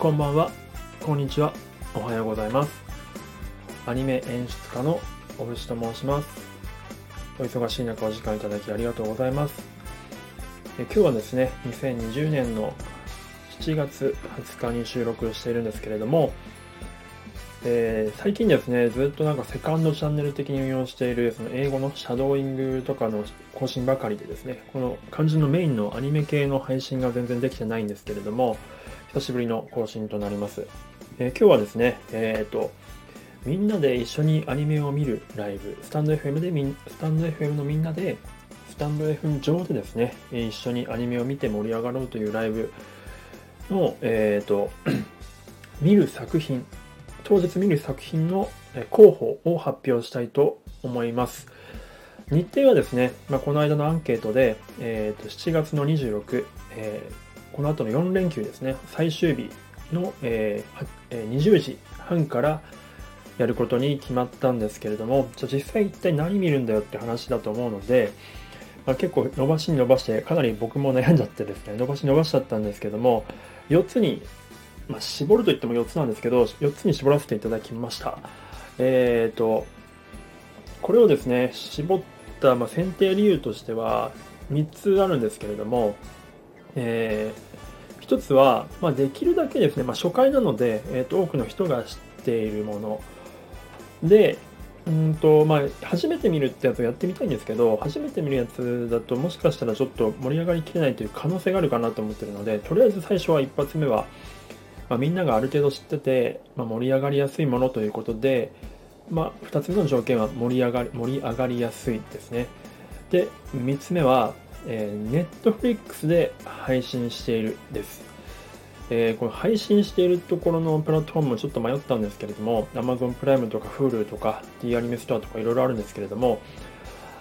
こんばんは、こんにちは、おはようございます。アニメ演出家の小渕と申します。お忙しい中お時間いただきありがとうございます。え今日はですね、2020年の7月20日に収録しているんですけれども、えー、最近ですね、ずっとなんかセカンドチャンネル的に運用しているその英語のシャドーイングとかの更新ばかりでですね、この肝心のメインのアニメ系の配信が全然できてないんですけれども、久しぶりの更新となります。えー、今日はですね、えっ、と、みんなで一緒にアニメを見るライブ、スタンド FM でみん、スタンド FM のみんなで、スタンド FM 上でですね、一緒にアニメを見て盛り上がろうというライブの、えっ、と、見る作品当日見る作品の候補を発表したいと思います。日程はですね、まあ、この間のアンケートで、えー、と7月の26、えー、この後の4連休ですね、最終日の、えー、20時半からやることに決まったんですけれども、じゃ実際一体何見るんだよって話だと思うので、まあ、結構伸ばしに伸ばして、かなり僕も悩んじゃってですね、伸ばし伸ばしちゃったんですけども、4つにまあ、絞るといっても4つなんですけど、4つに絞らせていただきました。えっ、ー、と、これをですね、絞った、まあ、選定理由としては3つあるんですけれども、えー、1つは、まあ、できるだけですね、まあ、初回なので、えーと、多くの人が知っているもので、うんとまあ、初めて見るってやつをやってみたいんですけど、初めて見るやつだともしかしたらちょっと盛り上がりきれないという可能性があるかなと思ってるので、とりあえず最初は一発目は、まあ、みんながある程度知ってて、まあ、盛り上がりやすいものということで、まあ、2つ目の条件は盛り上がり盛り上がりやすいですね。で、3つ目は、えー、Netflix で配信しているです。えー、この配信しているところのプラットフォームもちょっと迷ったんですけれども、Amazon プライムとか Hulu とか D アニメストアとかいろいろあるんですけれども、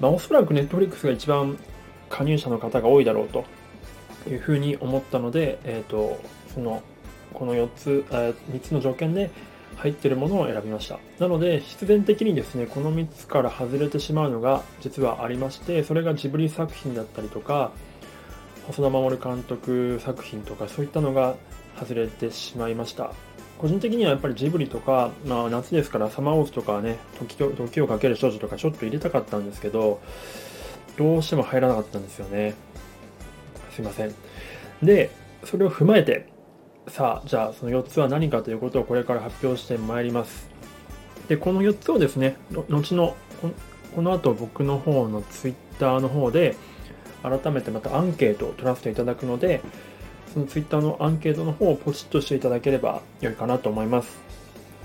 まあ、おそらく Netflix が一番加入者の方が多いだろうというふうに思ったので、えっ、ー、と、そのこの4つ、3つの条件で入ってるものを選びました。なので、必然的にですね、この3つから外れてしまうのが実はありまして、それがジブリ作品だったりとか、細田守監督作品とか、そういったのが外れてしまいました。個人的にはやっぱりジブリとか、まあ夏ですからサマーウォーズとかね、時時をかける少女とかちょっと入れたかったんですけど、どうしても入らなかったんですよね。すいません。で、それを踏まえて、さあ、じゃあその4つは何かということをこれから発表してまいります。で、この4つをですね、後の、この後僕の方の Twitter の方で、改めてまたアンケートを取らせていただくので、その Twitter のアンケートの方をポチッとしていただければ良いかなと思います。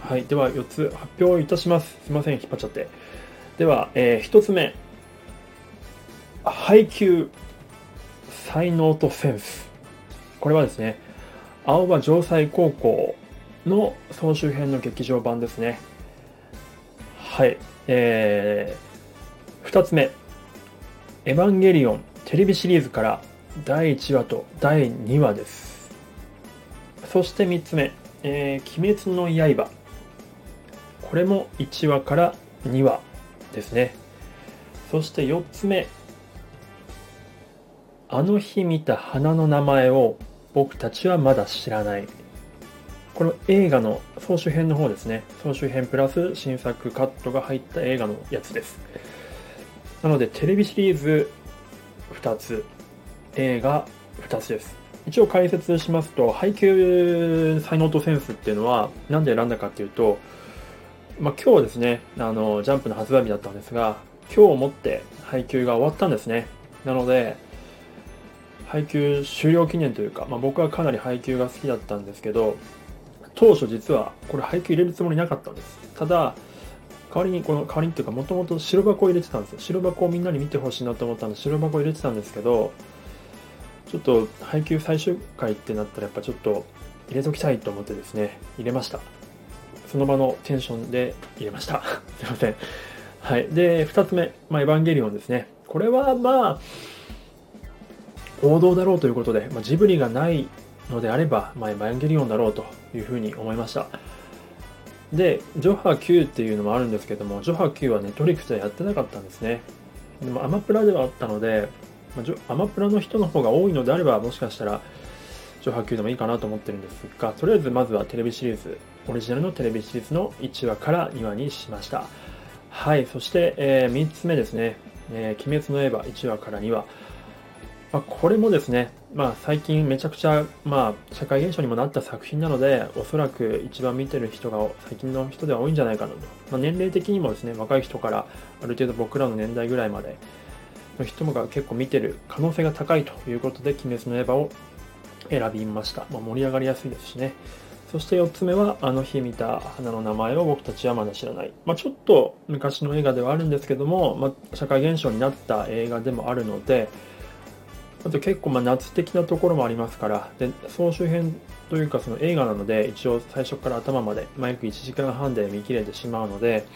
はい。では、4つ発表いたします。すいません、引っ張っちゃって。では、えー、1つ目。配給、才能とセンス。これはですね、青葉城西高校の総集編の劇場版ですね。はい。えー、2つ目。エヴァンゲリオンテレビシリーズから第1話と第2話です。そして3つ目。えー、鬼滅の刃。これも1話から2話ですね。そして4つ目。あの日見た花の名前を僕たちはまだ知らない。この映画の総集編の方ですね。総集編プラス新作カットが入った映画のやつです。なので、テレビシリーズ2つ、映画2つです。一応解説しますと、配給才能とセンスっていうのは何で選んだかっていうと、まあ、今日ですね、あの、ジャンプの発売日だったんですが、今日をもって配給が終わったんですね。なので、配給終了記念というか、まあ、僕はかなり配給が好きだったんですけど、当初実はこれ配給入れるつもりなかったんです。ただ、代わりに、この代わりにっていうか、もともと白箱を入れてたんですよ。白箱をみんなに見てほしいなと思ったんで、白箱を入れてたんですけど、ちょっと配給最終回ってなったら、やっぱちょっと入れときたいと思ってですね、入れました。その場のテンションで入れました。すいません。はい。で、二つ目、まあ、エヴァンゲリオンですね。これはまあ、王道だろうということで、まあ、ジブリがないのであれば、まあ、エヴァンゲリオンだろうというふうに思いました。で、ジョハ Q っていうのもあるんですけども、ジョハ Q はネトリックスでやってなかったんですね。でもアマプラではあったので、まあ、アマプラの人の方が多いのであれば、もしかしたら上波級でもいいかなと思ってるんですが、とりあえずまずはテレビシリーズ、オリジナルのテレビシリーズの1話から2話にしました。はい、そして、えー、3つ目ですね、えー、鬼滅の刃1話から2話。まあ、これもですね、まあ、最近めちゃくちゃ、まあ、社会現象にもなった作品なので、おそらく一番見てる人が最近の人では多いんじゃないかなと。まあ、年齢的にもですね、若い人からある程度僕らの年代ぐらいまでの人が結構見てる可能性が高いということで、鬼滅の刃を選びました。まあ、盛り上がりやすいですしね。そして4つ目は、あの日見た花の名前を僕たちはまだ知らない。まあ、ちょっと昔の映画ではあるんですけども、まあ、社会現象になった映画でもあるので、あと結構ま夏的なところもありますから、で総集編というかその映画なので、一応最初から頭まで、まあ、約1時間半で見切れてしまうので、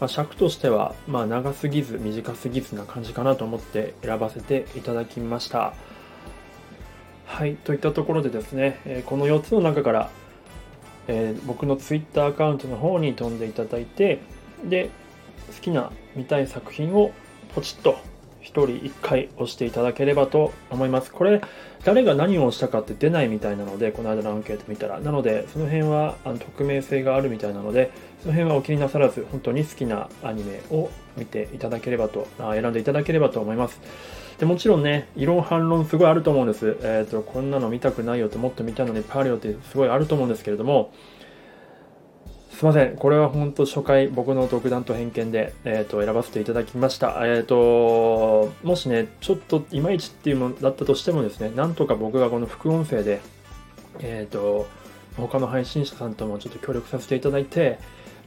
まあ、尺としてはまあ長すぎず短すぎずな感じかなと思って選ばせていただきました。はい、といったところでですね、えこの4つの中から、えー、僕の Twitter アカウントの方に飛んでいただいて、で、好きな見たい作品をポチッと1人1回押していただければと思います。これ、誰が何を押したかって出ないみたいなので、この間のアンケート見たら。なので、その辺はあの匿名性があるみたいなので、その辺はお気になさらず、本当に好きなアニメを見ていただければと、あ選んでいただければと思います。でもちろんね、異論反論すごいあると思うんです。えっ、ー、と、こんなの見たくないよってもっと見たのにパリオってすごいあると思うんですけれども、すいません。これは本当初回僕の独断と偏見で、えーと、選ばせていただきました。えっ、ー、と、もしね、ちょっといまいちっていうものだったとしてもですね、なんとか僕がこの副音声で、えっ、ー、と、他の配信者さんともちょっと協力させていただいて、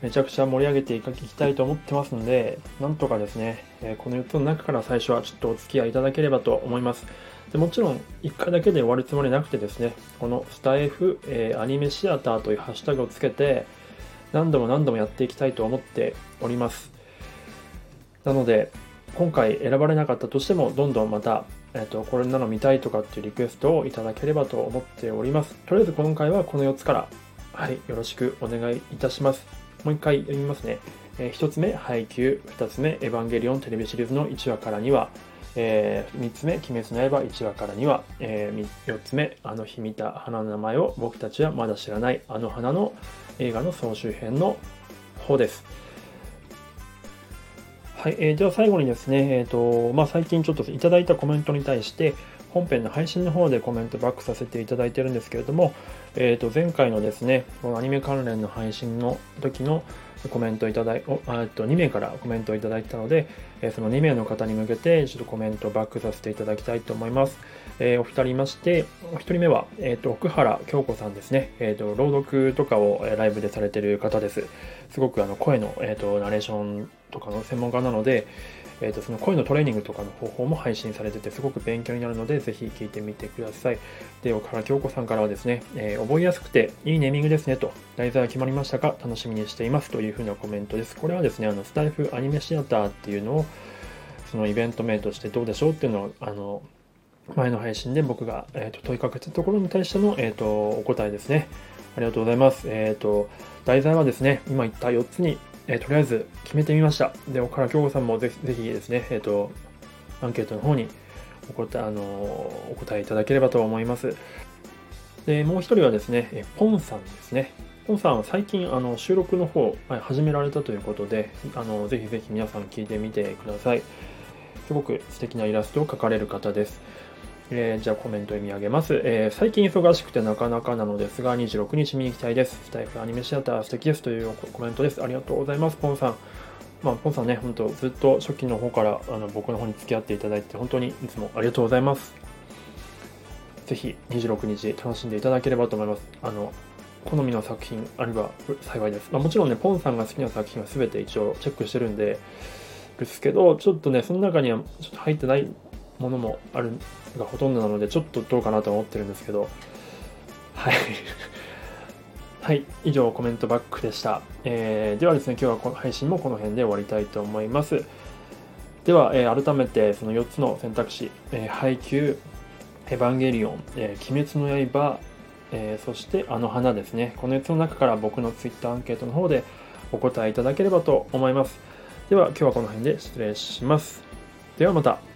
めちゃくちゃ盛り上げていきたいと思ってますので、なんとかですね、えこの4つの中から最初はちょっとお付き合いいただければと思います。でもちろん、1回だけで終わるつもりなくてですね、このスタイフ、えー、アニメシアターというハッシュタグをつけて、何度も何度もやっていきたいと思っております。なので、今回選ばれなかったとしても、どんどんまた、えっ、と、これなの見たいとかっていうリクエストをいただければと思っております。とりあえず今回はこの4つから、はい、よろしくお願いいたします。もう一回読みますね。えー、1つ目、配給。2つ目、エヴァンゲリオンテレビシリーズの1話から2話。えー、3つ目、鬼滅の刃1話から2話、えー、4つ目、あの日見た花の名前を僕たちはまだ知らないあの花の映画の総集編の方です。はい、えー、では最後にですね、えーとまあ、最近ちょっといただいたコメントに対して、本編の配信の方でコメントバックさせていただいてるんですけれども、えー、と前回のですね、このアニメ関連の配信の時のコメントいただい、あと2名からコメントをいただいたので、えその2名の方に向けてちょっとコメントをバックさせていただきたいと思います。えー、お二人いまして、お一人目は、えっ、ー、と、奥原京子さんですね。えっ、ー、と、朗読とかをライブでされてる方です。すごくあの声の、えっ、と、ナレーションとかの専門家なので、えーと、その声のトレーニングとかの方法も配信されててすごく勉強になるのでぜひ聞いてみてください。で、岡原京子さんからはですね、えー、覚えやすくていいネーミングですねと、題材は決まりましたか楽しみにしていますというふうなコメントです。これはですね、あのスタイフアニメシアターっていうのをそのイベント名としてどうでしょうっていうのをあの前の配信で僕が、えーと、問いかけたところに対しての、えーと、お答えですね。ありがとうございます。えっ、ー、と、題材はですね、今言った4つにえー、とりあえず決めてみました。で、岡原京子さんもぜひぜひですね、えっ、ー、と、アンケートの方にお答え、あのお答えいただければと思います。で、もう一人はですね、えポンさんですね。ポンさんは最近あの収録の方、始められたということで、あのぜひぜひ皆さん聞いてみてください。すごく素敵なイラストを描かれる方です。えー、じゃあコメント読み上げます、えー、最近忙しくてなかなかなのですが、26日見に行きたいです。スタイフアニメシアター素敵ですというコメントです。ありがとうございます、ポンさん。まあ、ポンさんね、本当ずっと初期の方からあの僕の方に付き合っていただいて、本当にいつもありがとうございます。ぜひ26日楽しんでいただければと思います。あの好みの作品あれば幸いです。まあ、もちろんね、ポンさんが好きな作品は全て一応チェックしてるんで、ですけど、ちょっとね、その中にはちょっと入ってないものもあるがほとんどなのでちょっとどうかなと思ってるんですけど。はい。はい以上コメントバックでした、えー、ではですね今日はこの配信もこの辺で終わりたいと思います。では、えー、改めてその4つの選択肢、えー、配給エヴァンゲリオン、えー、鬼滅の刃、えー、そしてあの花ですね。この4つの中から僕の Twitter アンケートの方でお答えいただければと思います。では今日はこの辺で失礼します。ではまた。